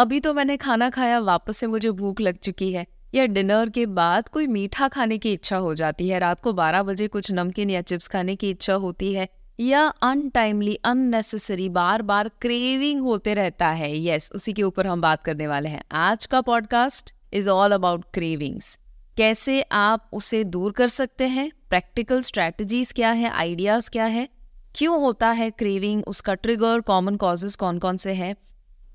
अभी तो मैंने खाना खाया वापस से मुझे भूख लग चुकी है। या डिनर के बाद कोई मीठा खाने की इच्छा हो जाती है। रात को 12 बजे कुछ नमकीन या चिप्स खाने की इच्छा होती है या अनटाइमली अननेसेसरी बार बार क्रेविंग होते रहता है। यस yes, उसी के ऊपर हम बात करने वाले हैं। आज का podcast is all about cravings कैसे आप उसे दूर कर सकते हैं? प्रैक्टिकल स्ट्रैटेजीज क्या है? आइडियाज़ क्या है? क्यों होता है क्रेविंग उसका ट्रिगर कॉमन कॉजेज कौन कौन से हैं?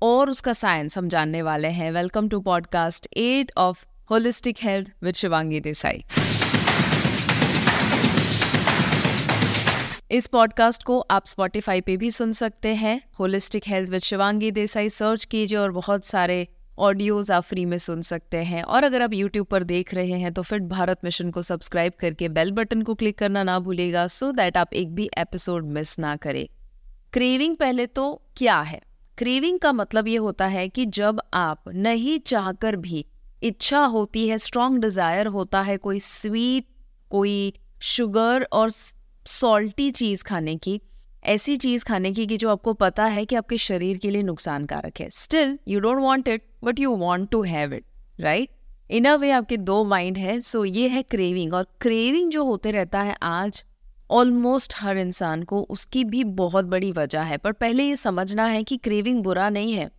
और उसका साइंस हम जानने वाले हैं। Welcome to podcast eight of holistic health with Shivangi Desai इस पॉडकास्ट को आप स्पॉटिफाई पे भी सुन सकते हैं। Holistic health with Shivangi Desai search कीजिए और बहुत सारे ऑडियोज आप फ्री में सुन सकते हैं। और अगर आप यूट्यूब पर देख रहे हैं तो फिट भारत मिशन को सब्सक्राइब करके बेल बटन को क्लिक करना ना भूलेगा सो so दैट आप एक भी एपिसोड मिस ना करें। क्रेविंग पहले तो क्या है? क्रेविंग का मतलब ये होता है कि जब आप नहीं चाहकर भी इच्छा होती है स्ट्रॉन्ग डिज़ायर होता है कोई स्वीट कोई शुगर और सॉल्टी चीज़ खाने की, ऐसी चीज़ खाने की कि जो आपको पता है कि आपके शरीर के लिए नुकसानकारक है। Still you don't want it but you want to have it right in a way आपके दो माइंड है सो so ये है क्रेविंग और क्रेविंग जो होते रहता है आज ऑलमोस्ट हर इंसान को उसकी भी बहुत बड़ी वजह है। पर पहले ये समझना है कि क्रेविंग बुरा नहीं है।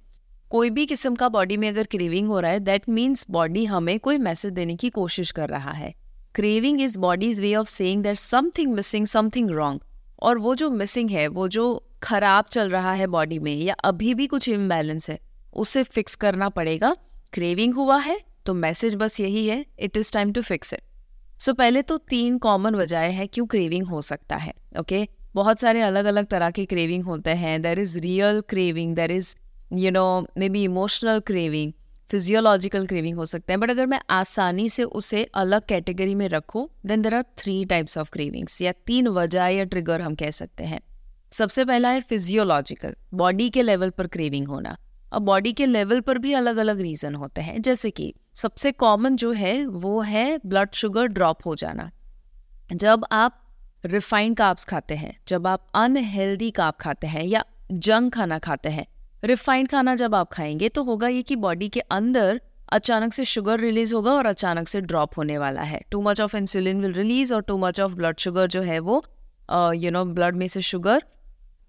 कोई भी किस्म का बॉडी में अगर क्रेविंग हो रहा है दैट मीन्स बॉडी हमें कोई मैसेज देने की कोशिश कर रहा है। Craving is body's way of saying that something missing something wrong और वो जो मिसिंग है, वो जो खराब चल रहा है बॉडी में या अभी भी कुछ इम्बैलेंस है, उसे फिक्स करना पड़ेगा। क्रेविंग हुआ है तो मैसेज बस यही है it is time to fix it so so, पहले तो तीन कॉमन वजह है क्यों क्रेविंग हो सकता है ओके okay? बहुत सारे अलग अलग तरह के क्रेविंग होते हैं। There is real craving there is you know maybe emotional craving physiological craving हो सकते हैं। बट अगर मैं आसानी से उसे अलग कैटेगरी में रखूँ then there are three types of cravings या तीन वजह या ट्रिगर हम कह सकते हैं। सबसे पहला है फिजियोलॉजिकल बॉडी के लेवल पर क्रेविंग होना। अब बॉडी के लेवल पर भी अलग अलग रीज़न होते हैं जैसे कि सबसे कॉमन जो है, वो है ब्लड शुगर ड्रॉप हो जाना। जब आप रिफाइंड काप्स खाते हैं, जब आप अनहेल्दी काप खाते हैं या जंक खाना खाते हैं रिफाइंड खाना जब आप खाएँगे तो होगा ये कि बॉडी के अंदर अचानक से शुगर रिलीज़ होगा और अचानक से ड्रॉप होने वाला है। Too much of insulin will release और too much of blood sugar जो है वो यू नो ब्लड में से शुगर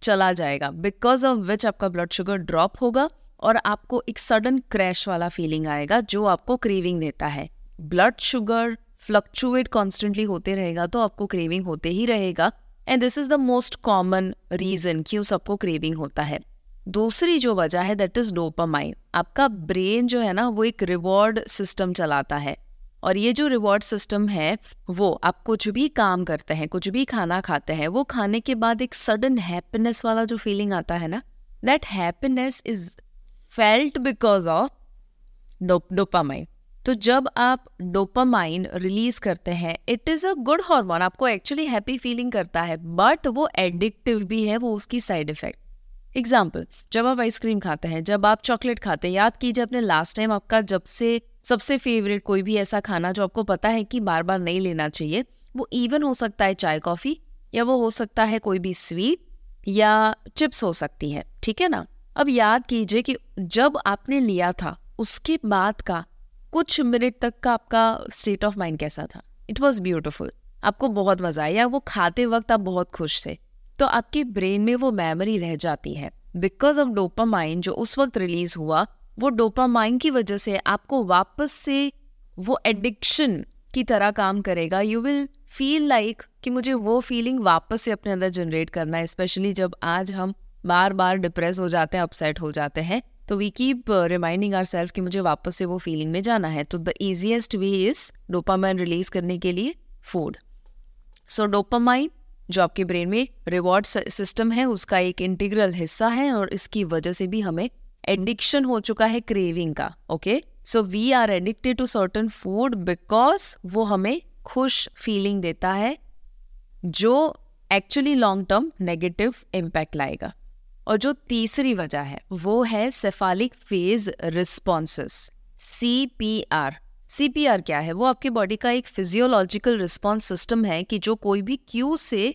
चला जाएगा। बिकॉज़ ऑफ़ विच आपका ब्लड शुगर ड्रॉप होगा और आपको एक सडन क्रैश वाला फीलिंग आएगा, जो आपको क्रेविंग देता है। ब्लड शुगर फ्लक्चुएट कॉन्स्टेंटली होते रहेगा तो आपको क्रेविंग होते ही रहेगा। And this is the most common reason क्यों सबको क्रेविंग होता है। दूसरी जो वजह है दैट इज़ डोपामाइन आपका ब्रेन जो है ना, वो एक रिवॉर्ड सिस्टम चलाता है। और ये जो रिवॉर्ड सिस्टम है, वो आप कुछ भी काम करते हैं, कुछ भी खाना खाते हैं, वो खाने के बाद एक सडन हैप्पीनेस वाला जो फीलिंग आता है ना that happiness is felt because of dopamine तो जब आप डोपामाइन रिलीज़ करते हैं it is a good hormone आपको एक्चुअली हैप्पी फीलिंग करता है बट वो एडिक्टिव भी है, वो उसकी साइड इफ़ेक्ट एग्जाम्पल्स जब आप आइसक्रीम खाते हैं, जब आप चॉकलेट खाते हैं, याद कीजिए अपने लास्ट टाइम आपका जब से, सबसे फेवरेट कोई भी ऐसा खाना जो आपको पता है कि बार बार नहीं लेना चाहिए, वो इवन हो सकता है चाय कॉफ़ी या वो हो सकता है कोई भी स्वीट या चिप्स हो सकती है, ठीक है ना? अब याद कीजिए कि जब आपने लिया था, उसके बाद का कुछ मिनट तक का आपका स्टेट ऑफ़ माइंड कैसा था? इट वॉज़ ब्यूटिफुल आपको बहुत मज़ा आया, वो खाते वक्त आप बहुत खुश थे। तो आपके ब्रेन में वो मेमोरी रह जाती है। बिकॉज़ ऑफ़ डोपामाइन जो उस वक्त रिलीज़ हुआ, वो डोपामाइन की वजह से आपको वापस से वो एडिक्शन की तरह काम करेगा। यू विल फील लाइक कि मुझे वो फीलिंग वापस से अपने अंदर जनरेट करना है स्पेशली जब आज हम बार बार डिप्रेस हो जाते हैं अपसेट हो जाते हैं तो we keep reminding our self कि मुझे वापस से वो फीलिंग में जाना है। तो the easiest way is dopamine release करने के लिए फ़ूड सो डोपामाइन जो आपके ब्रेन में रिवॉर्ड सिस्टम है, उसका एक इंटीग्रल हिस्सा है और इसकी वजह से भी हमें एडिक्शन हो चुका है क्रेविंग का okay so we are addicted to certain food because वो हमें खुश फीलिंग देता है, जो actually long term negative impact लाएगा। और जो तीसरी वजह है, वो है cephalic phase responses C P R CPR क्या है? वो आपके बॉडी का एक फिजियोलॉजिकल रिस्पॉन्स सिस्टम है कि जो कोई भी क्यू से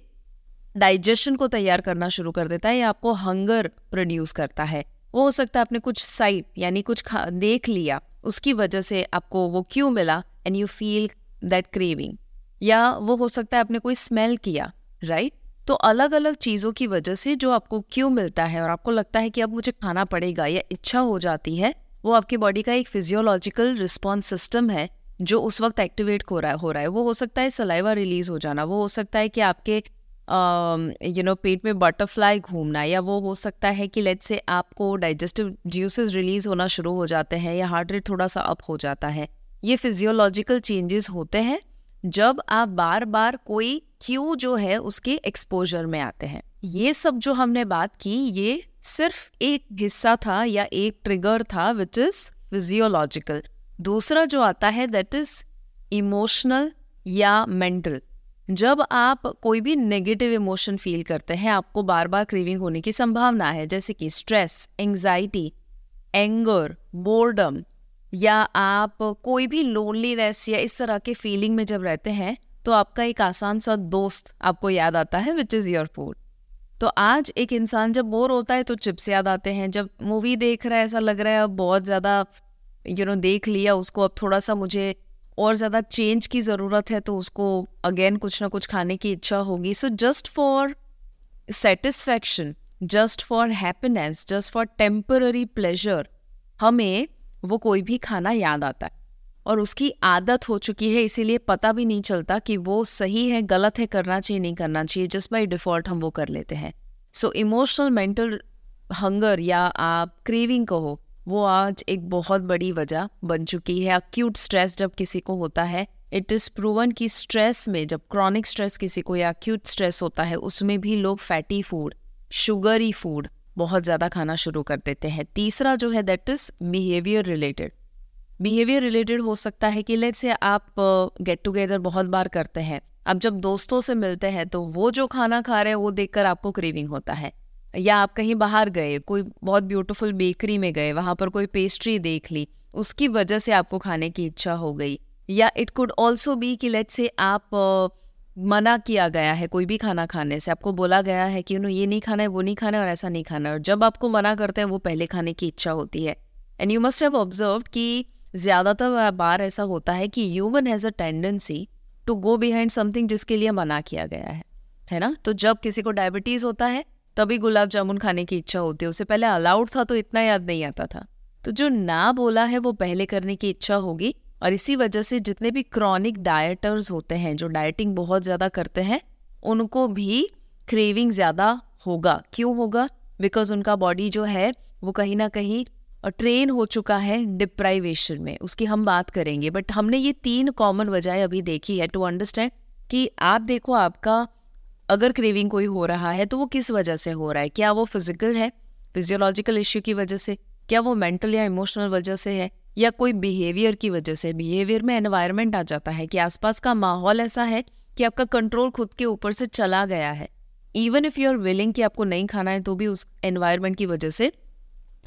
डाइजेशन को तैयार करना शुरू कर देता है या आपको हंगर प्रोड्यूस करता है। वो हो सकता है आपने कुछ साइट यानी कुछ देख लिया, उसकी वजह से आपको वो क्यू मिला and you feel that craving या वो हो सकता है आपने कोई स्मेल किया राइट तो अलग अलग चीज़ों की वजह से जो आपको क्यों मिलता है और आपको लगता है कि अब मुझे खाना पड़ेगा या इच्छा हो जाती है, वो आपकी बॉडी का एक फिजियोलॉजिकल रिस्पॉन्स सिस्टम है, जो उस वक्त एक्टिवेट हो रहा है, हो रहा है। वो हो सकता है सलाइवा रिलीज़ हो जाना, वो हो सकता है कि आपके यू नो पेट में बटरफ्लाई घूमना, या वो हो सकता है कि लेट से आपको डाइजेस्टिव ज्यूसेस रिलीज़ होना शुरू हो जाते हैं, या हार्ट रेट थोड़ा सा अप हो जाता है। ये फिजियोलॉजिकल चेंजेस होते हैं जब आप बार बार कोई क्यू जो है उसके एक्सपोजर में आते हैं। ये सब जो हमने बात की, ये सिर्फ़ एक हिस्सा था या एक ट्रिगर था विच इज़ फिजियोलॉजिकल दूसरा जो आता है दैट इज़ इमोशनल या मेंटल जब आप कोई भी नेगेटिव इमोशन फील करते हैं, आपको बार बार क्रीविंग होने की संभावना है, जैसे कि स्ट्रेस एंजाइटी एंगर बोर्डम या आप कोई भी लोनलीनेस या इस तरह के फीलिंग में जब रहते हैं तो आपका एक आसान सा दोस्त आपको याद आता है विच इज़ योर फ़ूड तो आज एक इंसान जब बोर होता है तो चिप्स याद आते हैं। जब मूवी देख रहा है, ऐसा लग रहा है, अब बहुत ज़्यादा यू नो देख लिया, उसको अब थोड़ा सा मुझे और ज़्यादा चेंज की ज़रूरत है तो उसको अगेन कुछ ना कुछ खाने की इच्छा होगी। So just for satisfaction just for happiness just for temporary pleasure हमें वो कोई भी खाना याद आता है। और उसकी आदत हो चुकी है, इसीलिए पता भी नहीं चलता कि वो सही है, गलत है, करना चाहिए, नहीं करना चाहिए, जस्ट बाई डिफ़ॉल्ट हम वो कर लेते हैं। सो इमोशनल मेंटल हंगर या आप क्रेविंग कहो, वो आज एक बहुत बड़ी वजह बन चुकी है। अक्यूट स्ट्रेस जब किसी को होता है इट इज़ प्रूवन कि स्ट्रेस में जब क्रॉनिक स्ट्रेस किसी को या अक्यूट स्ट्रेस होता है, उसमें भी लोग फैटी फ़ूड शुगरी फ़ूड बहुत ज़्यादा खाना शुरू कर देते हैं। तीसरा जो है that is behaviour related behaviour related हो सकता है कि लेट से आप गेट uh, टुगेदर बहुत बार करते हैं। अब जब दोस्तों से मिलते हैं तो वो जो खाना खा रहे हैं वो देखकर आपको क्रेविंग होता है। या आप कहीं बाहर गए कोई बहुत ब्यूटीफुल बेकरी में गए वहाँ पर कोई पेस्ट्री देख ली उसकी वजह से आपको खाने की इच्छा हो गई। या इट कुड ऑल्सो बी कि लेट से आप मना किया गया है कोई भी खाना खाने से। आपको बोला गया है कि नो ये नहीं खाना है, वो नहीं खाना है और ऐसा नहीं खाना है। और जब आपको मना करते हैं, वो पहले खाने की इच्छा होती है। And you must have observe कि ज़्यादातर बार ऐसा होता है कि human has a tendency to go behind something जिसके लिए मना किया गया है। है ना? तो जब किसी को डायबिटीज़ होता है, तभी गुलाब जामुन खाने की इच्छा होती है। उससे पहले अलाउड था तो इतना याद नहीं आता था। तो जो ना बोला है, वो पहले करने की इच्छा होगी। और इसी वजह से जितने भी क्रॉनिक डाइटर्स होते हैं, जो डाइटिंग बहुत ज़्यादा करते हैं, उनको भी क्रेविंग ज़्यादा होगा। क्यों होगा? बिकॉज़ उनका बॉडी जो है, वो कहीं ना कहीं ट्रेन हो चुका है डिप्राइवेशन में। उसकी हम बात करेंगे। बट हमने ये तीन कॉमन वजह अभी देखी है टू अंडरस्टैंड कि आप देखो आपका, अगर क्रेविंग कोई हो रहा है तो वो किस वजह से हो रहा है? क्या वो फ़िज़िकल है? फिजियोलॉजिकल इश्यू की वजह से? क्या वो मेंटल या इमोशनल वजह से है? या कोई बिहेवियर की वजह से बिहेवियर में एनवायरनमेंट आ जाता है, कि आसपास का माहौल ऐसा है कि आपका कंट्रोल खुद के ऊपर से चला गया है। Even if you are willing कि आपको नहीं खाना है तो भी उस एनवायरनमेंट की वजह से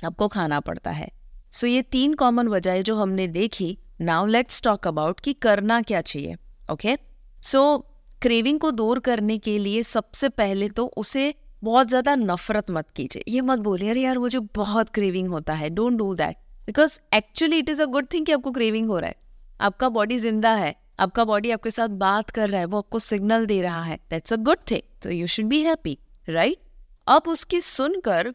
आपको खाना पड़ता है। सो so, ये तीन कॉमन वजह जो हमने देखी नाउ लेट्स टॉक अबाउट कि करना क्या चाहिए ओके सो क्रेविंग को दूर करने के लिए सबसे पहले तो उसे बहुत ज़्यादा नफरत मत कीजिए। ये मत बोलिए, अरे यार, मुझे बहुत क्रेविंग होता है don't do that because actually it is a good thing कि आपको क्रेविंग हो रहा है। आपका बॉडी ज़िंदा है। आपका बॉडी आपके साथ बात कर रहा है। वो आपको सिग्नल दे रहा है। दैट्स अ गुड थिंग तो you should be happy right अब उसकी सुनकर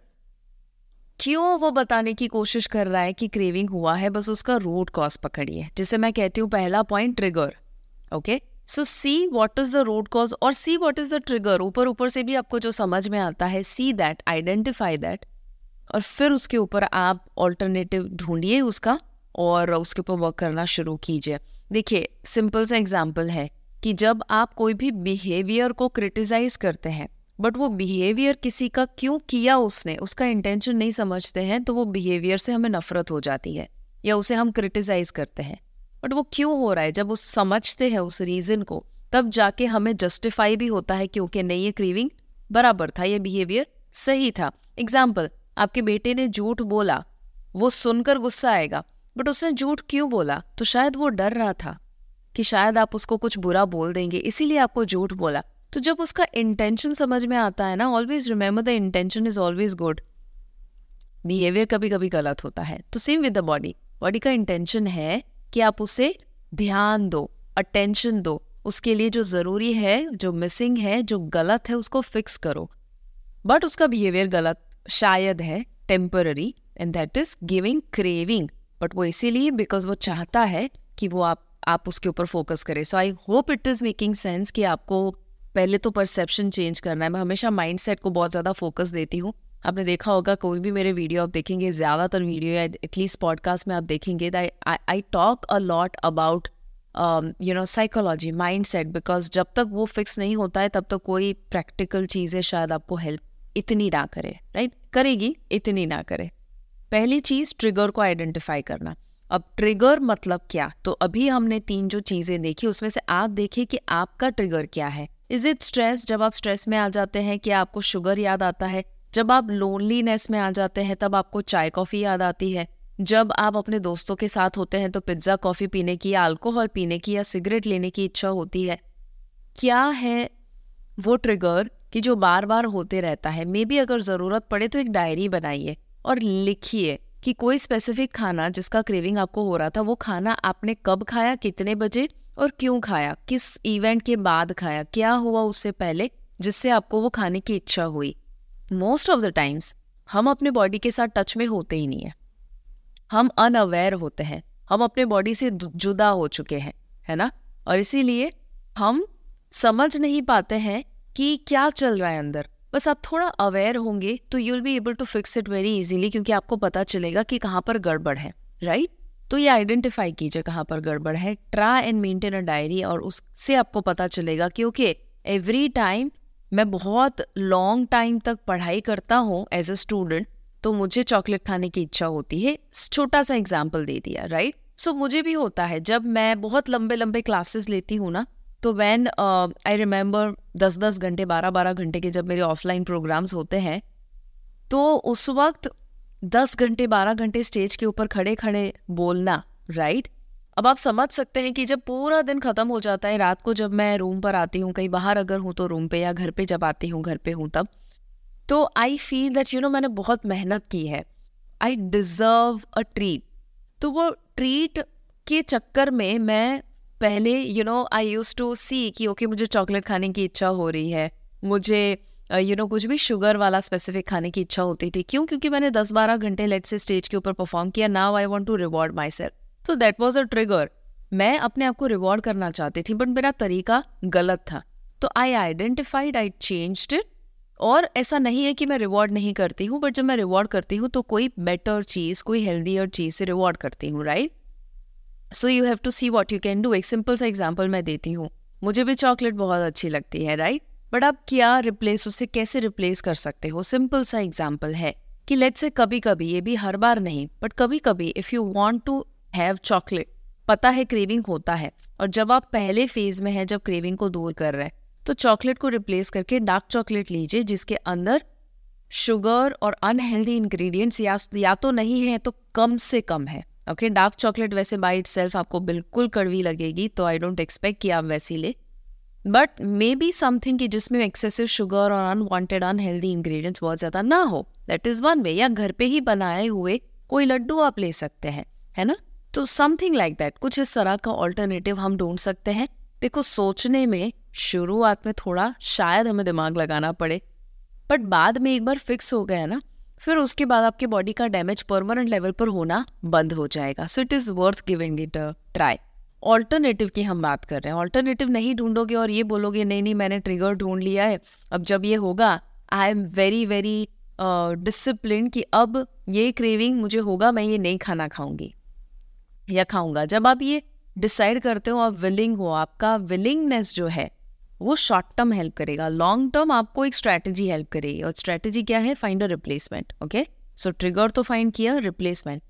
क्यों वो बताने की कोशिश कर रहा है कि क्रेविंग हुआ है? बस उसका रूट कॉज पकड़िए। जिसे मैं कहती हूँ, पहला point trigger okay so see what is the root cause और see what is the trigger ऊपर ऊपर से भी आपको जो समझ में आता है सी दैट आइडेंटिफाई दैट और फिर उसके ऊपर आप ऑल्टरनेटिव ढूंढिए उसका और उसके ऊपर वर्क करना शुरू कीजिए। देखिए सिंपल सा एग्ज़ाम्पल है कि जब आप कोई भी बिहेवियर को क्रिटिसाइज करते हैं बट वो बिहेवियर किसी का क्यों किया उसने, उसका इंटेंशन नहीं समझते हैं तो वो बिहेवियर से हमें नफरत हो जाती है या उसे हम क्रिटिसाइज करते हैं। बट वो क्यों हो रहा है? जब वो समझते हैं उस रीज़न को, तब जाके हमें जस्टिफाई भी होता है क्योंकि नहीं, ये क्रीविंग बराबर था, ये बिहेवियर सही था। एग्ज़ाम्पल आपके बेटे ने झूठ बोला, वो सुनकर गुस्सा आएगा। बट उसने झूठ क्यों बोला? तो शायद वो डर रहा था कि शायद आप उसको कुछ बुरा बोल देंगे, इसीलिए आपको झूठ बोला। तो जब उसका इंटेंशन समझ में आता है ना always remember the intention is always good behaviour कभी कभी गलत होता है। तो same with the body body का इंटेंशन है कि आप उसे ध्यान दो अटेंशन दो। उसके लिए जो ज़रूरी है, जो मिसिंग है, जो गलत है, उसको फिक्स करो। बट उसका बिहेवियर गलत शायद है temporary and that is giving craving but वो इसीलिए बिकॉज़ वो चाहता है कि वो आप आप उसके ऊपर फोकस करें. So I hope it is making sense कि आपको पहले तो परसेप्शन चेंज करना है। मैं हमेशा माइंड सेट को बहुत ज़्यादा फोकस देती हूँ। आपने देखा होगा, कोई भी मेरे वीडियो आप देखेंगे, ज़्यादातर वीडियो या एटलीस्ट पॉडकास्ट में आप देखेंगे I talk a lot about you know psychology mind set because जब तक वो फिक्स नहीं होता है, तब तक कोई प्रैक्टिकल चीज़ें शायद आपको हेल्प इतनी ना करे राइट? करेगी, इतनी ना करे। पहली चीज़ ट्रिगर को आइडेंटिफाई करना। अब ट्रिगर मतलब क्या? तो अभी हमने तीन जो चीज़ें देखी, उसमें से आप देखिए कि आपका ट्रिगर क्या है। इज़ इट स्ट्रेस जब आप स्ट्रेस में आ जाते हैं कि आपको शुगर याद आता है, जब आप लोनलीनेस में आ जाते हैं, तब आपको चाय कॉफ़ी याद आती है। जब आप अपने दोस्तों के साथ होते हैं तो पिज़्ज़ा, कॉफ़ी पीने की या अल्कोहल पीने की या सिगरेट लेने की इच्छा होती है। क्या है वो ट्रिगर कि जो बार बार होते रहता है, मे बी अगर ज़रूरत पड़े तो एक डायरी बनाइए और लिखिए कि कोई स्पेसिफिक खाना जिसका क्रेविंग आपको हो रहा था, वो खाना आपने कब खाया, कितने बजे और क्यों खाया, किस इवेंट के बाद खाया, क्या हुआ उससे पहले जिससे आपको वो खाने की इच्छा हुई। मोस्ट ऑफ़ द टाइम्स हम अपने बॉडी के साथ टच में होते ही नहीं है। हम अनअवेयर होते हैं। हम अपने बॉडी से जुदा हो चुके हैं, है ना? और इसीलिए हम समझ नहीं पाते हैं कि क्या चल रहा है अंदर बस आप थोड़ा अवेयर होंगे तो you will be able to fix it very easily क्योंकि आपको पता चलेगा कि कहाँ पर गड़बड़ है राइट right? तो ये आइडेंटिफाई कीजिए कहाँ पर गड़बड़ है try and maintain a diary और उससे आपको पता चलेगा कि ओके एवरी टाइम मैं बहुत लॉन्ग टाइम तक पढ़ाई करता हूँ एज अ स्टूडेंट तो मुझे चॉकलेट खाने की इच्छा होती है छोटा सा एग्ज़ाम्पल दे दिया राइट right? सो so, मुझे भी होता है जब मैं बहुत लंबे लंबे क्लासेस लेती हूँ ना तो वैन आई रिमेंबर दस दस घंटे बारह बारह घंटे के जब मेरे ऑफलाइन प्रोग्राम्स होते हैं तो उस वक्त दस घंटे, बारह घंटे स्टेज के ऊपर खड़े खड़े बोलना राइट अब आप समझ सकते हैं कि जब पूरा दिन ख़त्म हो जाता है, रात को जब मैं रूम पर आती हूँ, कहीं बाहर अगर हूँ तो रूम पे या घर पे जब आती हूँ, घर पे हूँ तब तो I feel that you know मैंने बहुत मेहनत की है। आई डिज़र्व अ ट्रीट तो वो ट्रीट के चक्कर में मैं पहले you know I use to see कि ओके मुझे चॉकलेट खाने की इच्छा हो रही है। मुझे you uh, know you know, कुछ भी शुगर वाला स्पेसिफिक खाने की इच्छा होती थी। क्यों? क्योंकि मैंने दस बारह घंटे लेट से स्टेज के ऊपर परफॉर्म किया। Now I want to reward my self तो दैट वॉज़ अ ट्रिगर मैं अपने आप को रिवॉर्ड करना चाहती थी बट मेरा तरीका गलत था। तो I identified I change it और ऐसा नहीं है कि मैं रिवॉर्ड नहीं करती हूँ बट जब मैं रिवॉर्ड करती हूँ तो कोई बेटर चीज़ कोई हेल्दियर चीज़ से रिवॉर्ड करती हूँ right so you have to see what you can do एक सिंपल सा एग्ज़ाम्पल मैं देती हूँ मुझे भी चॉकलेट बहुत अच्छी लगती है राइट बट आप क्या रिप्लेस उसे कैसे रिप्लेस कर सकते हो? सिंपल सा एग्ज़ाम्पल है कि लेट से कभी कभी ये भी हर बार नहीं बट कभी कभी if you want to have chocolate पता है क्रेविंग होता है। और जब आप पहले फ़ेज़ में है जब क्रेविंग को दूर कर रहे हैं तो चॉकलेट को रिप्लेस करके डार्क चॉकलेट लीजिए जिसके अंदर शुगर और अनहेल्दी इंग्रेडिएंट्स या, या तो नहीं है तो कम से कम है। ओके डार्क चॉकलेट वैसे बाई इट सेल्फ आपको बिल्कुल कड़वी लगेगी तो आई डोंट एक्सपेक्ट कि आप वैसी ले। बट मे बी समथिंग कि जिसमें एक्सेसिव शुगर और अनवांटेड अनहेल्दी इंग्रेडिएंट्स बहुत ज़्यादा ना हो दैट इज़ वन वे या घर पे ही बनाए हुए कोई लड्डू आप ले सकते हैं, है ना? तो समथिंग लाइक दैट कुछ इस तरह का ऑल्टरनेटिव हम ढूंढ सकते हैं। देखो, सोचने में, शुरुआत में थोड़ा शायद हमें दिमाग लगाना पड़े बट बाद में एक बार फिक्स हो गया ना फिर उसके बाद आपके बॉडी का डैमेज परमानेंट लेवल पर होना बंद हो जाएगा। So it is worth giving it a try alternative की हम बात कर रहे हैं। ऑल्टरनेटिव नहीं ढूंढोगे और ये बोलोगे, नहीं नहीं, मैंने ट्रिगर ढूंढ लिया है। अब जब ये होगा I am very very discipline कि अब ये क्रेविंग मुझे होगा, मैं ये नहीं खाना खाऊँगी। या खाऊँगा। जब आप ये डिसाइड करते हो, आप विलिंग हो, आपका विलिंगनेस जो है वो शॉर्ट टर्म हेल्प करेगा। लॉन्ग टर्म आपको एक स्ट्रैटेजी हेल्प करेगी। और स्ट्रैटेजी क्या है? Find a replacement okay so trigger तो फाइंड किया रिप्लेसमेंट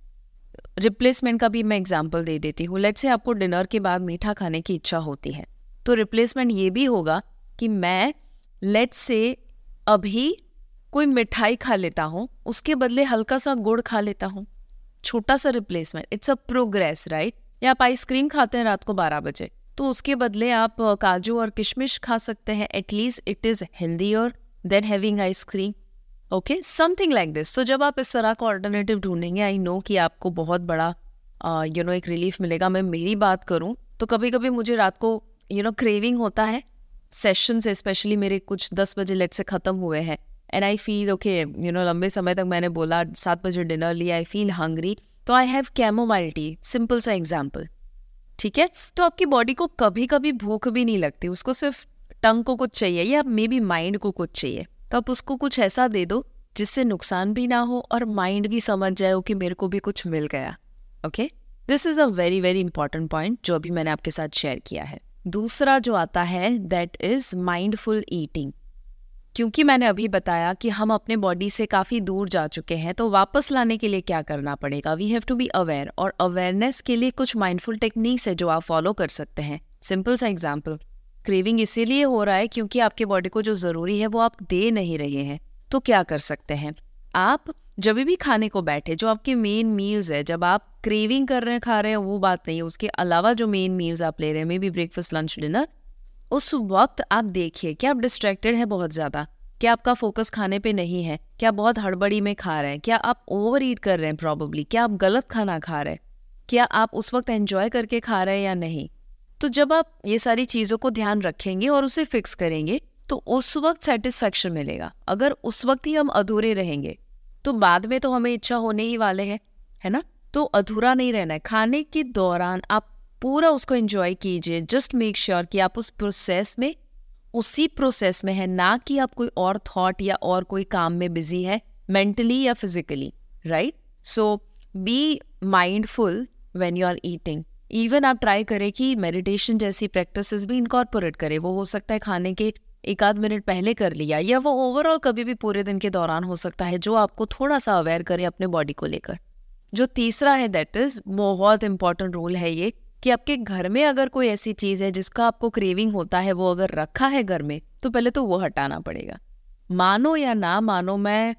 रिप्लेसमेंट का भी मैं एग्ज़ाम्पल दे देती हूँ। लेट से आपको डिनर के बाद मीठा खाने की इच्छा होती है। तो रिप्लेसमेंट ये भी होगा कि मैं लेट से अभी कोई मिठाई खा लेता हूँ, उसके बदले हल्का सा गुड़ खा लेता हूँ। छोटा सा replacement it's a progress right या आप आइसक्रीम खाते हैं रात को बारह बजे। तो उसके बदले आप काजू और किशमिश खा सकते हैं। At least it is healthy और then having ice cream okay something like this तो जब आप इस तरह का ऑल्टरनेटिव ढूंढेंगे आई नो कि आपको बहुत बड़ा यू uh, नो एक रिलीफ मिलेगा। मैं मेरी बात करूँ तो कभी कभी मुझे रात को यू नो क्रेविंग होता है। सेशन से स्पेशली मेरे कुछ दस बजे लेट से ख़त्म हुए हैं। And I feel okay you know लंबे समय तक मैंने बोला सात बजे डिनर लिया आई फील हंग्री तो I have chamomile tea simple सा एग्ज़ाम्पल ठीक है? तो आपकी बॉडी को कभी कभी भूख भी नहीं लगती, उसको सिर्फ़ टंग को कुछ चाहिए या मे बी माइंड को कुछ चाहिए। तो आप उसको कुछ ऐसा दे दो जिससे नुकसान भी ना हो और माइंड भी समझ जाए कि मेरे को भी कुछ मिल गया। Okay this is a very very important point जो अभी मैंने आपके साथ शेयर किया है। दूसरा जो आता है दैट इज़ माइंडफुल ईटिंग क्योंकि मैंने अभी बताया कि हम अपने बॉडी से काफ़ी दूर जा चुके हैं तो वापस लाने के लिए क्या करना पड़ेगा? We have to be aware और अवेयरनेस के लिए कुछ माइंडफुल टेक्निक्स है जो आप फॉलो कर सकते हैं। सिंपल सा एग्ज़ाम्पल क्रेविंग इसीलिए हो रहा है क्योंकि आपके बॉडी को जो ज़रूरी है वो आप दे नहीं रहे हैं तो क्या कर सकते हैं? आप जब भी खाने को बैठे, जो आपके मेन मील्स है, जब आप क्रेविंग कर रहे हैं, खा रहे हैं, वो बात नहीं है। उसके अलावा जो मेन मील्स आप ले रहे हैं maybe breakfast lunch dinner उस वक्त आप देखिए, क्या आप डिस्ट्रैक्टेड हैं बहुत ज़्यादा? क्या आपका फोकस खाने पे नहीं है? क्या बहुत हड़बड़ी में खा रहे हैं? क्या आप ओवर ईट कर रहे हैं प्रॉबली क्या आप गलत खाना खा रहे हैं? क्या आप उस वक्त एंजॉय करके खा रहे हैं या नहीं? तो जब आप ये सारी चीज़ों को ध्यान रखेंगे और उसे फिक्स करेंगे तो उस वक्त सेटिस्फेक्शन मिलेगा। अगर उस वक्त ही हम अधूरे रहेंगे तो बाद में तो हमें इच्छा होने ही वाले हैं, है ना? तो अधूरा नहीं रहना है। खाने के दौरान आप पूरा उसको एंजॉय कीजिए। जस्ट मेक श्योर कि आप उस प्रोसेस में, उसी प्रोसेस में है, ना कि आप कोई और थॉट या और कोई काम में बिज़ी है मेंटली या physically right so be mindful when you are eating even आप ट्राई करें कि मेडिटेशन जैसी प्रैक्टिसेस भी इनकॉर्पोरेट करें। वो हो सकता है खाने के एक आध मिनट पहले कर लिया, या वो ओवरऑल कभी भी पूरे दिन के दौरान हो सकता है, जो आपको थोड़ा सा अवेयर करे अपने बॉडी को लेकर। जो तीसरा है दैट इज़ बहुत इंपॉर्टेंट रोल है ये कि आपके घर में अगर कोई ऐसी चीज़ है जिसका आपको क्रेविंग होता है, वो अगर रखा है घर में तो पहले तो वो हटाना पड़ेगा। मानो या ना मानो, मैं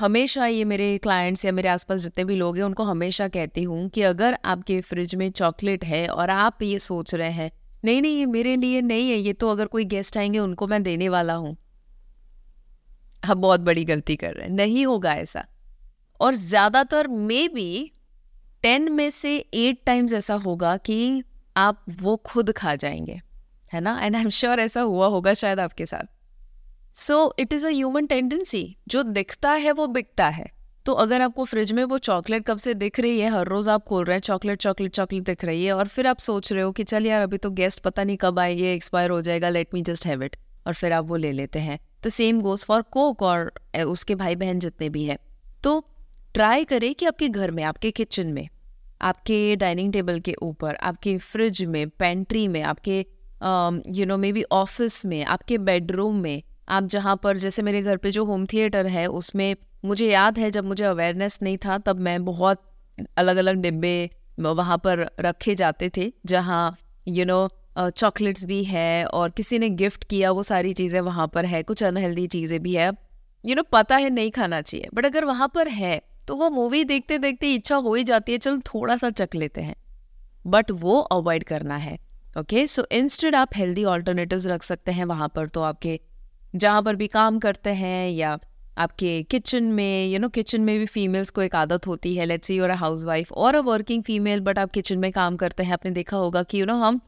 हमेशा ये मेरे क्लाइंट्स या मेरे आसपास जितने भी लोग हैं, उनको हमेशा कहती हूँ कि अगर आपके फ्रिज में चॉकलेट है और आप ये सोच रहे हैं, नहीं नहीं, ये मेरे लिए नहीं है, ये तो अगर कोई गेस्ट आएँगे, उनको मैं देने वाला हूँ। आप बहुत बड़ी गलती कर रहे हैं। नहीं होगा ऐसा। और ज़्यादातर मे बी टेन में से एट टाइम्स ऐसा होगा कि आप वो खुद खा जाएँगे, है ना? एंड आई एम श्योर ऐसा हुआ होगा शायद आपके साथ। So it is a human tendency जो दिखता है, वो बिकता है। तो अगर आपको फ्रिज में वो चॉकलेट कब से दिख रही है, हर रोज़ आप खोल रहे हैं चॉकलेट चॉकलेट चॉकलेट दिख रही है, और फिर आप सोच रहे हो कि चल यार, अभी तो गेस्ट पता नहीं कब आएँगे एक्सपायर हो जाएगा let me just have it और फिर आप वो ले लेते हैं। The same goes for Coke और उसके भाई बहन जितने भी हैं। तो ट्राई करें कि आपके घर में, आपके किचन में आपके डाइनिंग टेबल के ऊपर आपके फ्रिज में पेंट्री में आपके you know maybe office में आपके बेडरूम में आप जहाँ पर जैसे मेरे घर पे जो होम थिएटर है उसमें मुझे याद है जब मुझे अवेयरनेस नहीं था तब मैं बहुत अलग अलग डिब्बे वहाँ पर रखे जाते थे जहाँ यू नो चॉकलेट्स भी है और किसी ने गिफ्ट किया वो सारी चीज़ें वहाँ पर है कुछ अनहेल्दी चीज़ें भी है। यू you नो know, पता है नहीं खाना चाहिए बट अगर वहाँ पर है तो वो मूवी देखते देखते इच्छा हो ही जाती है चलो थोड़ा सा चख लेते हैं। बट वो अवॉइड करना है ओके सो इंस्टेड आप हेल्दी ऑल्टरनेटिव्स रख सकते हैं वहाँ पर तो आपके जहाँ पर भी काम करते हैं या आपके किचन में यू नो किचन में भी फीमेल्स को एक आदत होती है। Let's you're a housewife और अ वर्किंग फीमेल बट आप किचन में काम करते हैं। आपने देखा होगा कि यू you नो know, हम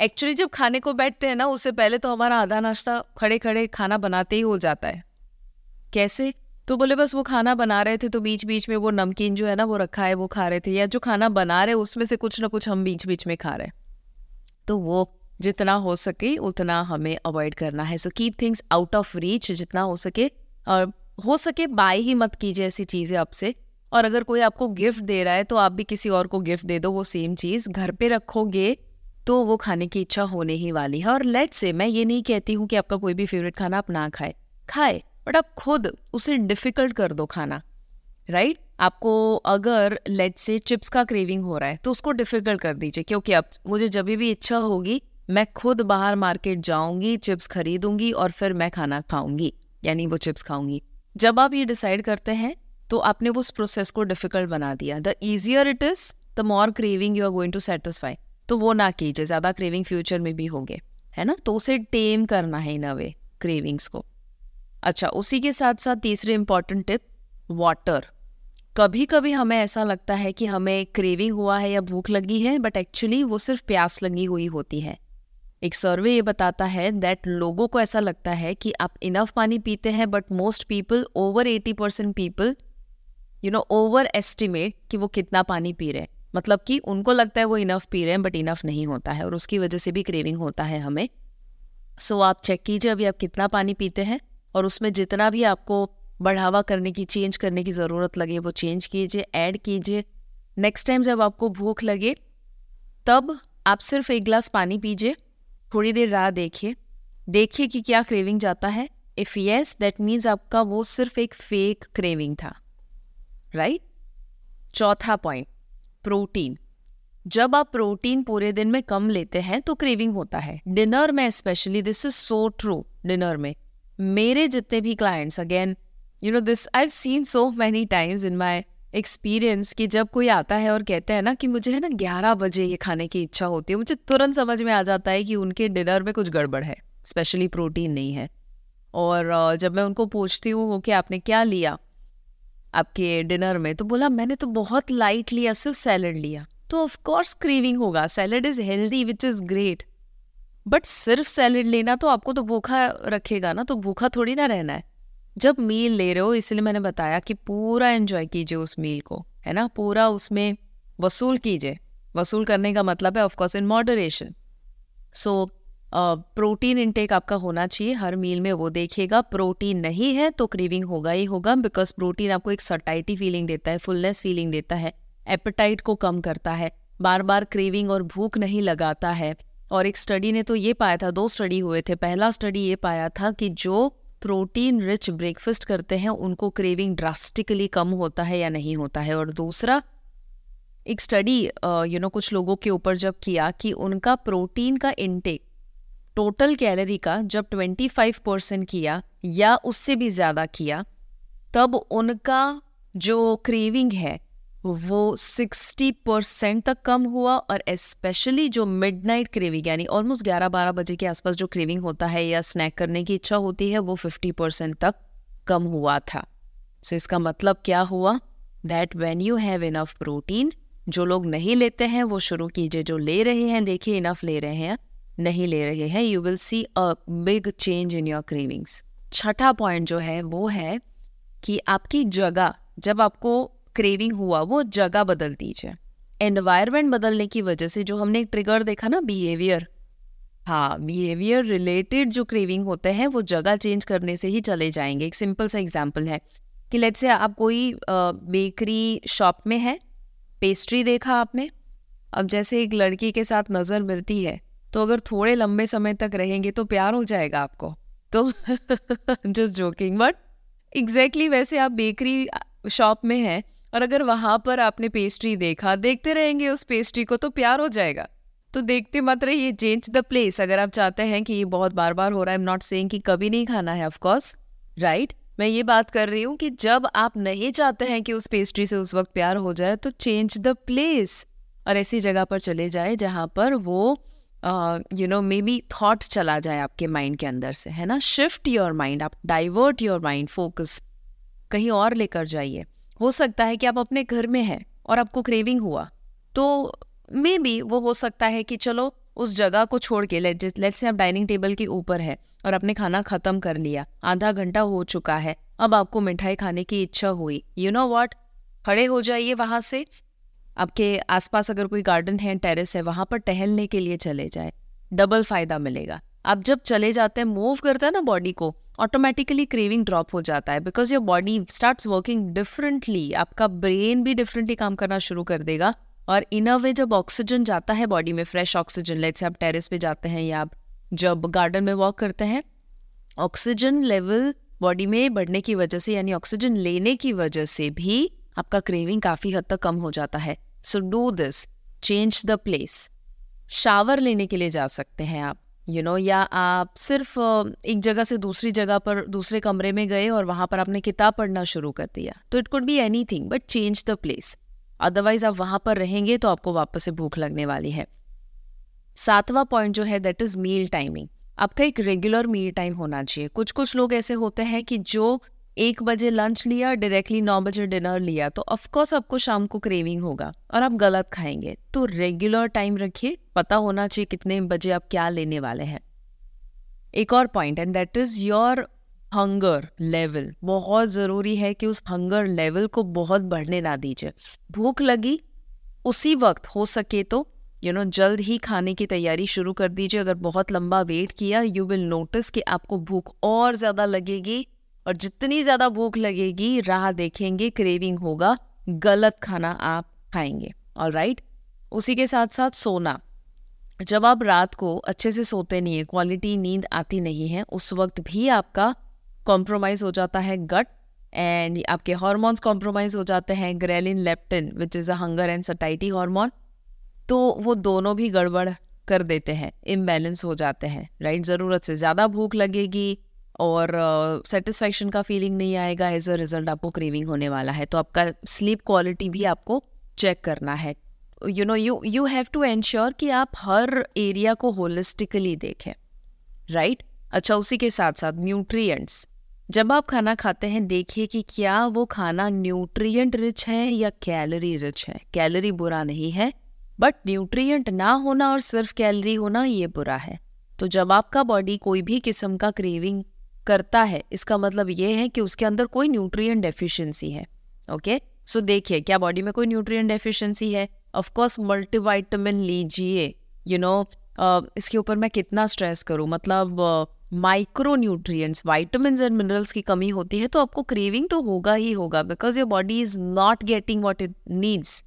एक्चुअली जब खाने को बैठते हैं ना उससे पहले तो हमारा आधा नाश्ता खड़े खड़े खाना बनाते ही हो जाता है। कैसे? तो बोले, बस वो खाना बना रहे थे तो बीच बीच में वो नमकीन जो है ना, वो रखा है, वो खा रहे थे या जो खाना बना रहे उसमें से कुछ ना कुछ हम बीच बीच में खा रहे तो वो जितना हो सके उतना हमें अवॉइड करना है। So keep things out of reach जितना हो सके। और हो सके बाय ही मत कीजिए ऐसी चीज़ें आपसे और अगर कोई आपको गिफ्ट दे रहा है तो आप भी किसी और को गिफ्ट दे दो, वो सेम चीज़। घर पे रखोगे तो वो खाने की इच्छा होने ही वाली है। और लेट से मैं ये नहीं कहती हूँ कि आपका कोई भी फेवरेट खाना आप ना खाए। खाए। बट आप खुद उसे डिफ़िकल्ट कर दो खाना राइट right? आपको अगर लेट से चिप्स का क्रेविंग हो रहा है तो उसको डिफ़िकल्ट कर दीजिए, क्योंकि अब मुझे जब भी इच्छा होगी, मैं खुद बाहर मार्केट जाऊँगी चिप्स खरीदूँगी और फिर मैं खाना खाऊँगी, यानी वो चिप्स खाऊँगी। जब आप ये डिसाइड करते हैं तो आपने उस प्रोसेस को डिफ़िकल्ट बना दिया। The easier it is the more craving you are going to satisfy तो वो ना कीजिए, ज़्यादा क्रेविंग फ्यूचर में भी होंगे, है ना? तो उसे टेम करना है इन अ वे क्रेविंग्स को। अच्छा उसी के साथ साथ तीसरी इंपॉर्टेंट टिप वाटर कभी कभी हमें ऐसा लगता है कि हमें क्रेविंग हुआ है या भूख लगी है बट एक्चुअली वो सिर्फ़ प्यास लगी हुई होती है। एक सर्वे ये बताता है दैट लोगों को ऐसा लगता है कि आप इनफ पानी पीते हैं but most people over eighty percent people you know overestimate कि वो कितना पानी पी रहे हैं। मतलब कि उनको लगता है वो इनफ पी रहे हैं बट इनफ नहीं होता है और उसकी वजह से भी क्रेविंग होता है हमें। सो so, आप चेक कीजिए अभी आप कितना पानी पीते हैं। और उसमें जितना भी आपको बढ़ावा करने की चेंज करने की ज़रूरत लगे, वो चेंज कीजिए ऐड कीजिए। नेक्स्ट टाइम जब आपको भूख लगे, तब आप सिर्फ़ एक गिलास पानी पीजिए, थोड़ी देर राह देखिए। देखिए कि क्या क्रेविंग जाता है। इफ़ यस दैट मीन्स आपका वो सिर्फ़ एक फेक क्रेविंग था। राइट चौथा पॉइंट प्रोटीन जब आप प्रोटीन पूरे दिन में कम लेते हैं तो क्रेविंग होता है। डिनर में specially this is so true dinner में। मेरे जितने भी clients again you know this I seen so many times in my experience कि जब कोई आता है और कहते हैं ना कि मुझे है ना ग्यारह बजे ये खाने की इच्छा होती है, मुझे तुरंत समझ में आ जाता है कि उनके डिनर में कुछ गड़बड़ है स्पेशली प्रोटीन नहीं है। और जब मैं उनको पूछती हूँ कि आपने क्या लिया आपके डिनर में तो बोला, मैंने तो बहुत लाइट लिया सिर्फ़ सैलड लिया। तो ऑफकोर्स क्रीविंग होगा। Salad is healthy which is great but सिर्फ़ सैलड लेना तो आपको तो भूखा रखेगा ना तो भूखा थोड़ी ना रहना है। जब मील ले रहे हो, इसलिए मैंने बताया कि पूरा एंजॉय कीजिए उस मील को, है ना? पूरा उसमें वसूल कीजिए। वसूल करने का मतलब है of course in moderation so protein intake आपका होना चाहिए, हर मील में वो देखिएगा प्रोटीन नहीं है तो क्रीविंग होगा ही होगा बिकॉज़ प्रोटीन आपको एक सटाइटी फीलिंग देता है फुलनेस फीलिंग देता है एपेटाइट को कम करता है बार बार क्रेविंग और भूख नहीं लगाता है। और एक स्टडी ने तो ये पाया था, दो स्टडी हुए थे। पहला स्टडी ये पाया था कि जो प्रोटीन रिच ब्रेकफास्ट करते हैं, उनको क्रेविंग ड्रास्टिकली कम होता है या नहीं होता है। और दूसरा, एक स्टडी यू नो कुछ लोगों के ऊपर जब किया कि उनका प्रोटीन का इनटेक टोटल कैलोरी का जब 25 परसेंट किया या उससे भी ज़्यादा किया, तब उनका जो क्रेविंग है वो 60 परसेंट तक कम हुआ और स्पेशली जो मिडनाइट क्रेविंग यानी ऑलमोस्ट 11-12 बजे के आसपास जो क्रेविंग होता है या स्नैक करने की इच्छा होती है वो 50 परसेंट तक कम हुआ था। सो so, इसका मतलब क्या हुआ? That when you have enough protein जो लोग नहीं लेते हैं वो शुरू कीजिए। जो ले रहे हैं देखिए इनफ ले रहे हैं नहीं ले रहे हैं। You will see a big change in your cravings छठा पॉइंट जो है वो है कि आपकी जगह जब आपको क्रेविंग हुआ, वो जगह बदल दीजिए। एनवायरमेंट बदलने की वजह से जो हमने एक ट्रिगर देखा ना बिहेवियर हाँ बिहेवियर रिलेटेड जो क्रेविंग होते हैं, वो जगह चेंज करने से ही चले जाएँगे। एक सिंपल सा एग्ज़ाम्पल है कि लेट से आप कोई बेकरी शॉप में है पेस्ट्री देखा आपने? अब जैसे एक लड़की के साथ नज़र मिलती है तो अगर थोड़े लंबे समय तक रहेंगे तो प्यार हो जाएगा आपको। तो जस्ट जोकिंग बट एग्जैक्टली वैसे आप बेकरी शॉप में हैं और अगर वहाँ पर आपने पेस्ट्री देखा, देखते रहेंगे उस पेस्ट्री को तो प्यार हो जाएगा। तो देखते मत रहिए चेंज द प्लेस अगर आप चाहते हैं कि ये बहुत बार बार हो रहा है एम नॉट सेइंग कि कभी नहीं खाना है ऑफकोर्स राइट right? मैं ये बात कर रही हूँ कि जब आप नहीं चाहते हैं कि उस पेस्ट्री से उस वक्त प्यार हो जाए तो चेंज द प्लेस और ऐसी जगह पर चले जाए जहाँ पर वो you know maybe thought चला जाए आपके माइंड के अंदर से, है ना? शिफ्ट योर माइंड आप डाइवर्ट योर माइंड फोकस कहीं और लेकर जाइए। हो सकता है कि आप अपने घर में हैं और आपको क्रेविंग हुआ। तो मे बी वो हो सकता है कि चलो, उस जगह को छोड़ के लेट लेट से आप डाइनिंग टेबल के ऊपर है और आपने खाना खत्म कर लिया, आधा घंटा हो चुका है, अब आपको मिठाई खाने की इच्छा हुई। यू नो वॉट खड़े हो जाइए वहाँ से। आपके आसपास अगर कोई गार्डन है टेरेस है, वहाँ पर टहलने के लिए चले जाए। डबल फ़ायदा मिलेगा। आप जब चले जाते हैं मूव करते हैं ना बॉडी को ऑटोमेटिकली क्रेविंग ड्रॉप हो जाता है because your body start working differently आपका ब्रेन भी डिफरेंटली काम करना शुरू कर देगा, और इन अ वे जब ऑक्सीजन जाता है बॉडी में फ्रेश ऑक्सीजन लेट से आप टेरिस पे जाते हैं या आप जब गार्डन में वॉक करते हैं ऑक्सीजन लेवल बॉडी में बढ़ने की वजह से, यानी ऑक्सीजन लेने की वजह से भी आपका क्रेविंग काफ़ी हद तक कम हो जाता है। So do this change the place shower लेने के लिए जा सकते हैं आप। यू नो या आप सिर्फ़ एक जगह से दूसरी जगह पर, दूसरे कमरे में गए और वहाँ पर आपने किताब पढ़ना शुरू कर दिया। तो it could be anything but change the place otherwise आप वहाँ पर रहेंगे तो आपको वापस से भूख लगने वाली है। सातवां पॉइंट जो है दैट इज़ मील टाइमिंग आपका एक रेगुलर मील टाइम होना चाहिए। कुछ कुछ लोग ऐसे होते हैं कि जो एक बजे लंच लिया डायरेक्टली नौ बजे डिनर लिया तो ऑफकोर्स आपको शाम को क्रेविंग होगा और आप गलत खाएँगे। तो रेगुलर टाइम रखिए, पता होना चाहिए कितने बजे आप क्या लेने वाले हैं। एक और point and that is your hunger level बहुत ज़रूरी है कि उस हंगर लेवल को बहुत बढ़ने ना दीजिए। भूख लगी, उसी वक्त हो सके तो यू नो जल्द ही खाने की तैयारी शुरू कर दीजिए। अगर बहुत लंबा वेट किया यू विल नोटिस कि आपको भूख और ज़्यादा लगेगी। और जितनी ज़्यादा भूख लगेगी, राह देखेंगे क्रेविंग होगा, गलत खाना आप खाएँगे। ऑल राइट उसी के साथ साथ सोना। जब आप रात को अच्छे से सोते नहीं है क्वालिटी नींद आती नहीं है, उस वक्त भी आपका कॉम्प्रोमाइज़ हो जाता है गट एंड आपके हॉर्मोन्स कॉम्प्रोमाइज़ हो जाते हैं ghrelin leptin which is a hunger and satiety hormone तो वो दोनों भी गड़बड़ कर देते हैं इम्बेलेंस हो जाते हैं राइट ज़रूरत से ज़्यादा भूख लगेगी और सेटिस्फैक्शन uh, का फीलिंग नहीं आएगा एज अ रिज़ल्ट आपको क्रेविंग होने वाला है तो आपका स्लीप क्वालिटी भी आपको चेक करना है। You know you you have to ensure कि आप हर एरिया को होलिस्टिकली देखें राइट right? अच्छा उसी के साथ साथ न्यूट्रिएंट्स जब आप खाना खाते हैं देखिए कि क्या वो खाना न्यूट्रिएंट रिच है या कैलोरी रिच है। कैलोरी बुरा नहीं है बट न्यूट्रिएंट ना होना और सिर्फ़ कैलोरी होना ये बुरा है। तो जब आपका बॉडी कोई भी किस्म का क्रेविंग करता है। इसका मतलब ये है कि उसके अंदर कोई न्यूट्रिएंट डेफिशिएंसी है। ओके सो देखिए, क्या बॉडी में कोई न्यूट्रिएंट डेफिशिएंसी है? ऑफकोर्स मल्टीवाइटामिन लीजिए। यू नो इसके ऊपर मैं कितना स्ट्रेस करूँ? मतलब micro nutrients vitamin and minerals की कमी होती है तो आपको क्रेविंग तो होगा ही होगा because your body is not getting what it needs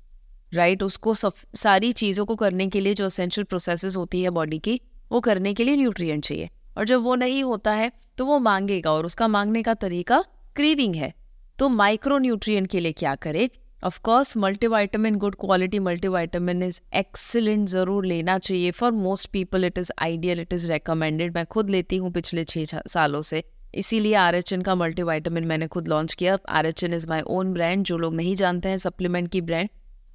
right उसको सब, सारी चीज़ों को करने के लिए जो असेंशियल प्रोसेसेस होती है बॉडी की, वो करने के लिए न्यूट्रिएंट चाहिए। और जब वो नहीं होता है तो वो मांगेगा और उसका मांगने का तरीका क्रीविंग है। तो माइक्रो न्यूट्रिएंट के लिए क्या करे? Of course multivitamin good quality multivitamin is excellent ज़रूर लेना चाहिए। For most people it is ideal it is recommended मैं खुद लेती हूँ पिछले छः, सालों से। इसीलिए आर एच एन का मल्टीवाइटामिन मैंने खुद लॉन्च किया। R H N is my own brand जो लोग नहीं जानते हैं सप्लीमेंट की ब्रांड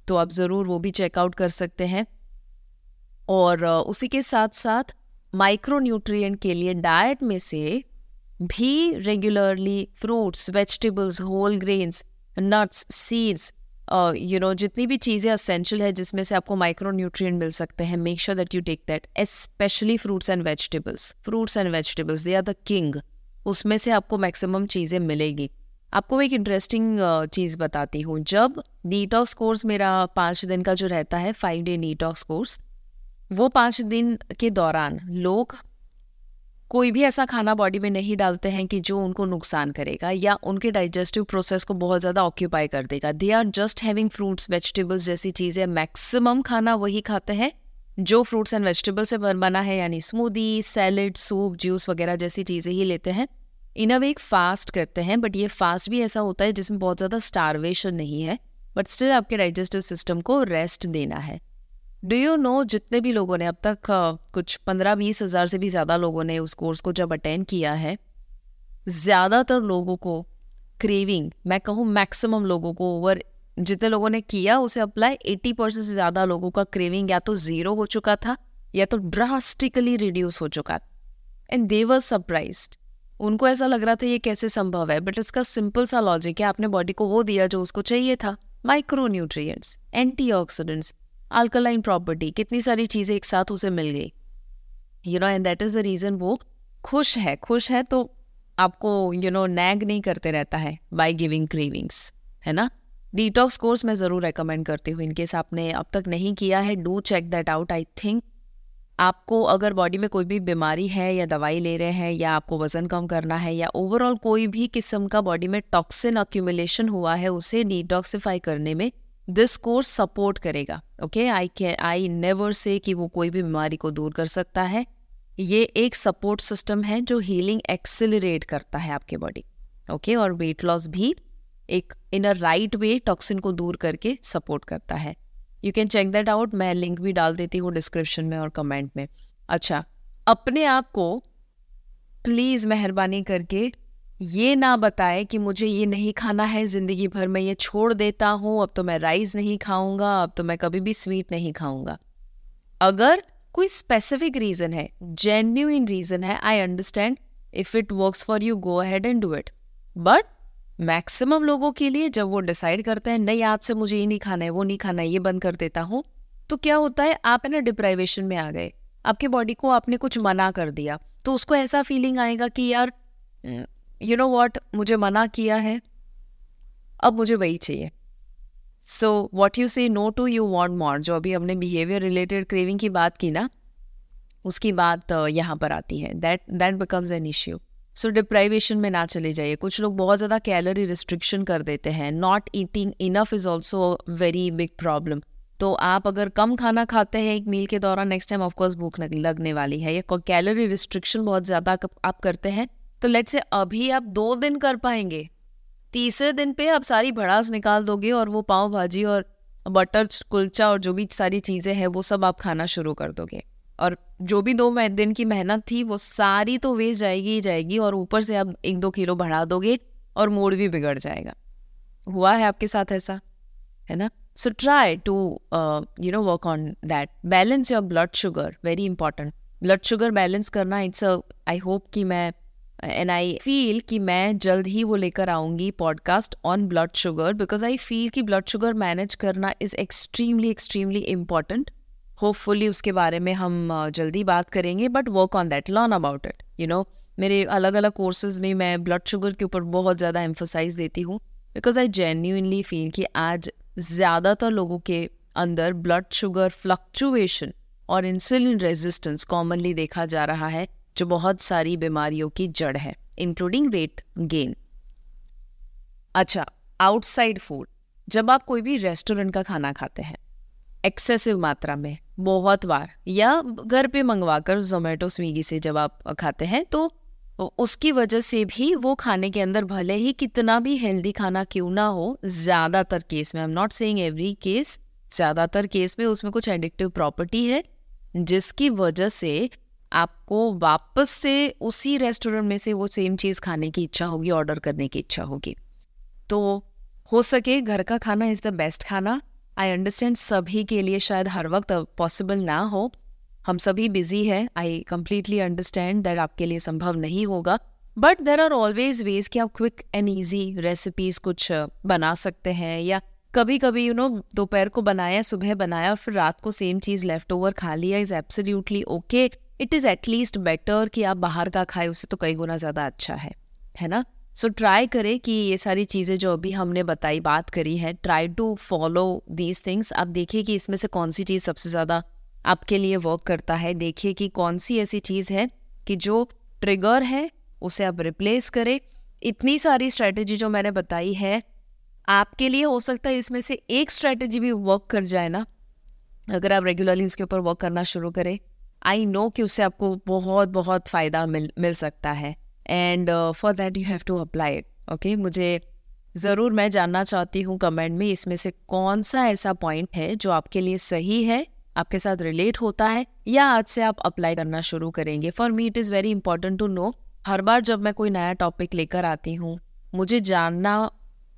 तो आप ज़रूर वो भी चेकआउट कर सकते हैं। और उसी के साथ साथ माइक्रो न्यूट्रिएंट के लिए डाइट में से भी regularly fruits vegetables whole grains nuts seeds you know जितनी भी चीज़ें असेंशियल है, जिसमें से आपको माइक्रो न्यूट्रिएंट मिल सकते हैं make sure that you take that specially fruits and vegetables fruits and vegetables they are the king उसमें से आपको मैक्सिमम चीज़ें मिलेगी। आपको एक इंटरेस्टिंग चीज़ बताती हूँ। जब नीटॉक्स कोर्स मेरा पाँच दिन का जो रहता है फाइव डे नीटॉक्स कोर्स वो पाँच दिन के दौरान लोग कोई भी ऐसा खाना बॉडी में नहीं डालते हैं कि जो उनको नुकसान करेगा या उनके डाइजेस्टिव प्रोसेस को बहुत ज़्यादा ऑक्यूपाई कर देगा। They are just having fruits vegetables जैसी चीज़ें। मैक्सिमम खाना वही खाते हैं जो फ्रूट्स एंड वेजिटेबल से बना है, यानी स्मूदी सैलड सूप जूस वगैरह जैसी चीज़ें ही लेते हैं। इन अ वे एक फास्ट करते हैं बट ये फास्ट भी ऐसा होता है जिसमें बहुत ज़्यादा स्टारवेशन नहीं है बट स्टिल आपके डाइजेस्टिव सिस्टम को रेस्ट देना है। डू यू नो जितने भी लोगों ने अब तक uh, कुछ पंद्रह बीस हज़ार से भी ज़्यादा लोगों ने उस कोर्स को जब अटेंड किया है ज़्यादातर लोगों को क्रेविंग मैं कहूँ मैक्सिमम लोगों को ओवर जितने लोगों ने किया उसे अप्लाई एट्टी परसेंट से ज़्यादा लोगों का क्रेविंग या तो ज़ीरो हो चुका था या तो ड्रास्टिकली रिड्यूस हो चुका एंड दे वर सरप्राइज्ड उनको ऐसा लग रहा था ये कैसे संभव है बट इसका सिंपल सा लॉजिक है आपने बॉडी को वो दिया जो उसको चाहिए था micro nutrients antioxidants alkaline property कितनी सारी चीज़ें एक साथ उसे मिल गई। You know and that is the reason वो खुश है। खुश है तो आपको यू नो नैग नहीं करते रहता है बाय गिविंग क्रेविंग्स है ना? डिटॉक्स कोर्स मैं ज़रूर रेकमेंड करती हूँ। इनकेस आपने अब तक नहीं किया है do check that out I think आपको अगर बॉडी में कोई भी बीमारी है या दवाई ले रहे हैं या आपको वज़न कम करना है या ओवरऑल कोई भी किस्म का बॉडी में टॉक्सिन अक्यूमुलेशन हुआ है, उसे डिटॉक्सिफाई करने में दिस कोर्स सपोर्ट करेगा okay I can I never say कि वो कोई भी बीमारी को दूर कर सकता है। ये एक सपोर्ट सिस्टम है जो हीलिंग एक्सिलरेट करता है आपके बॉडी ओके और वेट लॉस भी एक इन अ राइट वे टॉक्सिन को दूर करके सपोर्ट करता है। You can check that out मैं लिंक भी डाल देती हूँ डिस्क्रिप्शन में और कमेंट में। अच्छा अपने आप को प्लीज़ मेहरबानी करके ये ना बताए कि मुझे ये नहीं खाना है, ज़िंदगी भर मैं ये छोड़ देता हूँ, अब तो मैं राइस नहीं खाऊँगा, अब तो मैं कभी भी स्वीट नहीं खाऊँगा। अगर कोई स्पेसिफिक रीजन है जेन्यून रीजन है I understand if it works for you go ahead and do it but maximum लोगों के लिए जब वो डिसाइड करते हैं, नहीं, आज से मुझे ये नहीं खाना है, वो नहीं खाना है, ये बंद कर देता हूँ तो क्या होता है, आप है ना डिप्राइवेशन में आ गए। आपके बॉडी को आपने कुछ मना कर दिया तो उसको ऐसा फीलिंग आएगा कि यार यू नो वॉट मुझे मना किया है। अब मुझे वही चाहिए। So what you say no to you want more जो अभी हमने बिहेवियर रिलेटेड क्रेविंग की बात की ना, उसकी बात यहाँ पर आती है। That that becomes an issue so deprivation में ना चले जाइए। कुछ लोग बहुत ज़्यादा कैलोरी रिस्ट्रिक्शन कर देते हैं। Not eating enough is also very big problem तो आप अगर कम खाना खाते हैं एक मील के दौरान नेक्स्ट टाइम ऑफकोर्स भूख लगने वाली है। या कैलोरी रिस्ट्रिक्शन बहुत ज़्यादा आप करते हैं तो लेट से अभी आप दो दिन कर पाएँगे। तीसरे दिन पे आप सारी भड़ास निकाल दोगे और वो पाव भाजी और बटर कुलचा और जो भी सारी चीज़ें हैं, वो सब आप खाना शुरू कर दोगे। और जो भी दो दिन की मेहनत थी, वो सारी तो वेस्ट जाएगी ही जाएगी और ऊपर से आप एक दो किलो बढ़ा दोगे और मूड भी बिगड़ जाएगा। हुआ है आपके साथ ऐसा? है ना? So try to you know work on that balance your blood sugar very important blood sugar balance करना इट्स आई होप कि मैं एंड आई फील कि मैं जल्द ही वो लेकर आऊँगी podcast on blood sugar because I feel कि ब्लड शुगर मैनेज करना is extremely extremely important hopefully उसके बारे में हम जल्दी बात करेंगे but work on that learn about it you know मेरे अलग अलग कोर्सेज में मैं ब्लड शुगर के ऊपर बहुत ज़्यादा एम्फोसाइज देती हूँ बिकॉज़ आई जेन्यूनली फील कि आज ज़्यादातर लोगों के अंदर ब्लड शुगर फ्लक्चुएशन और इंसुलिन रेजिस्टेंस कॉमनली देखा जा रहा है। जो बहुत सारी बीमारियों की जड़ है इंक्लूडिंग वेट गेन अच्छा आउटसाइड फ़ूड जब आप कोई भी रेस्टोरेंट का खाना खाते हैं एक्सेसिव मात्रा में, बहुत बार, या घर पे मंगवा कर जोमेटो स्विगी से जब आप खाते हैं तो उसकी वजह से भी वो खाने के अंदर भले ही कितना भी हेल्दी खाना क्यों ना हो, ज़्यादातर केस में I am not saying every case ज़्यादातर केस में उसमें कुछ एडिक्टिव प्रॉपर्टी है, जिसकी वजह से आपको वापस से उसी रेस्टोरेंट में से वो सेम चीज़ खाने की इच्छा होगी ऑर्डर करने की इच्छा होगी। तो हो सके घर का खाना इज़ द बेस्ट खाना। आई अंडरस्टैंड सभी के लिए शायद हर वक्त पॉसिबल ना हो। हम सभी बिज़ी हैं। आई कम्प्लीटली अंडरस्टैंड दैट आपके लिए संभव नहीं होगा। But there are always ways कि आप क्विक एंड ईजी रेसिपीज़ कुछ बना सकते हैं। या कभी कभी यू नो दोपहर को बनाया, सुबह बनाया और फिर रात को सेम चीज़ लेफ़्ट ओवर खा लिया is absolutely okay it is at least better कि आप बाहर का खाए उससे तो कई गुना ज़्यादा अच्छा है है ना? सो so, ट्राई करें कि ये सारी चीज़ें जो अभी हमने बताई बात करी है try to follow these things आप देखिए कि इसमें से कौन सी चीज़ सबसे ज़्यादा आपके लिए वर्क करता है। देखिए कि कौन सी ऐसी चीज़ है कि जो ट्रिगर है उसे आप रिप्लेस करें। इतनी सारी स्ट्रैटेजी जो मैंने बताई है आपके लिए हो सकता है इसमें से एक स्ट्रैटेजी भी वर्क कर जाए ना। अगर आप रेगुलरली उसके ऊपर वर्क करना शुरू करें आई नो कि उससे आपको बहुत बहुत फ़ायदा मिल मिल सकता है। And for that you have to apply it okay मुझे ज़रूर मैं जानना चाहती हूँ कमेंट में इसमें से कौन सा ऐसा पॉइंट है जो आपके लिए सही है आपके साथ रिलेट होता है या आज से आप अप्लाई करना शुरू करेंगे। For me it is very important to know हर बार जब मैं कोई नया टॉपिक लेकर आती हूँ मुझे जानना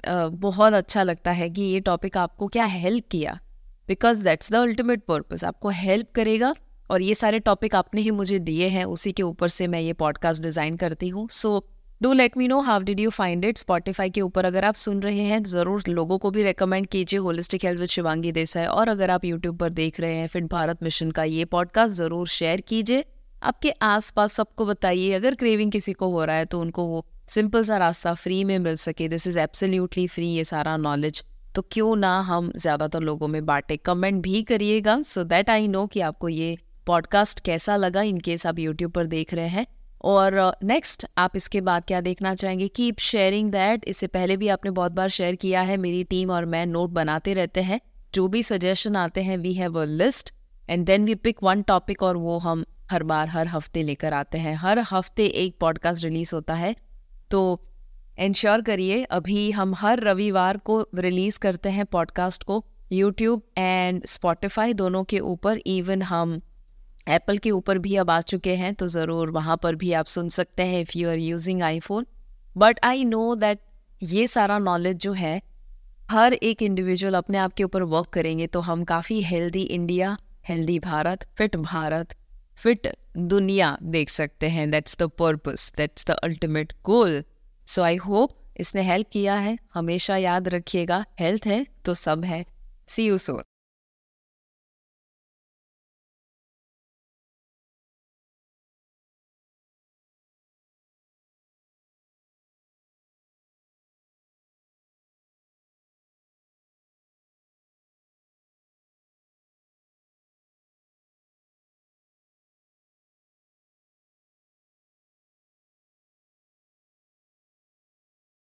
uh, बहुत अच्छा लगता है कि ये टॉपिक आपको क्या हेल्प किया। Because that's the ultimate purpose आपको हेल्प करेगा और ये सारे टॉपिक आपने ही मुझे दिए हैं, उसी के ऊपर से मैं ये पॉडकास्ट डिज़ाइन करती हूँ। So do let me know how did you find it Spotify के ऊपर अगर आप सुन रहे हैं, ज़रूर लोगों को भी रिकमेंड कीजिए holistic health with Shivangi Desai और अगर आप यूट्यूब पर देख रहे हैं फिट भारत मिशन का ये पॉडकास्ट ज़रूर शेयर कीजिए। आपके आसपास सबको बताइए, अगर क्रेविंग किसी को हो रहा है तो उनको वो सिंपल सा रास्ता फ्री में मिल सके। दिस इज़ एब्सोल्युटली फ्री ये सारा नॉलेज तो क्यों ना हम ज़्यादातर लोगों में बांटे कमेंट भी करिएगा सो दैट आई नो कि आपको ये पॉडकास्ट कैसा लगा इन केस आप यूट्यूब पर देख रहे हैं? और नेक्स्ट uh, आप इसके बाद क्या देखना चाहेंगे? कीप शेयरिंग दैट इससे पहले भी आपने बहुत बार शेयर किया है मेरी टीम और मैं नोट बनाते रहते हैं। जो भी सजेशन आते हैं we have a list and then we pick one topic और वो हम हर बार हर हफ़्ते लेकर आते हैं। हर हफ़्ते एक पॉडकास्ट रिलीज़ होता है। तो इंश्योर करिए अभी हम हर रविवार को रिलीज़ करते हैं पॉडकास्ट को। यूट्यूब एंड स्पॉटिफाई दोनों के ऊपर इवन हम एप्पल के ऊपर भी अब आ चुके हैं तो ज़रूर वहाँ पर भी आप सुन सकते हैं if you are using iPhone but I know that ये सारा नॉलेज जो है, हर एक इंडिविजुअल अपने आप के ऊपर वर्क करेंगे तो हम काफ़ी healthy India healthy Bharat fit Bharat fit दुनिया देख सकते हैं. That's the purpose that's the ultimate goal so I hope इसने हेल्प किया है. हमेशा याद रखिएगा. हेल्थ है तो सब है. सी यू सोन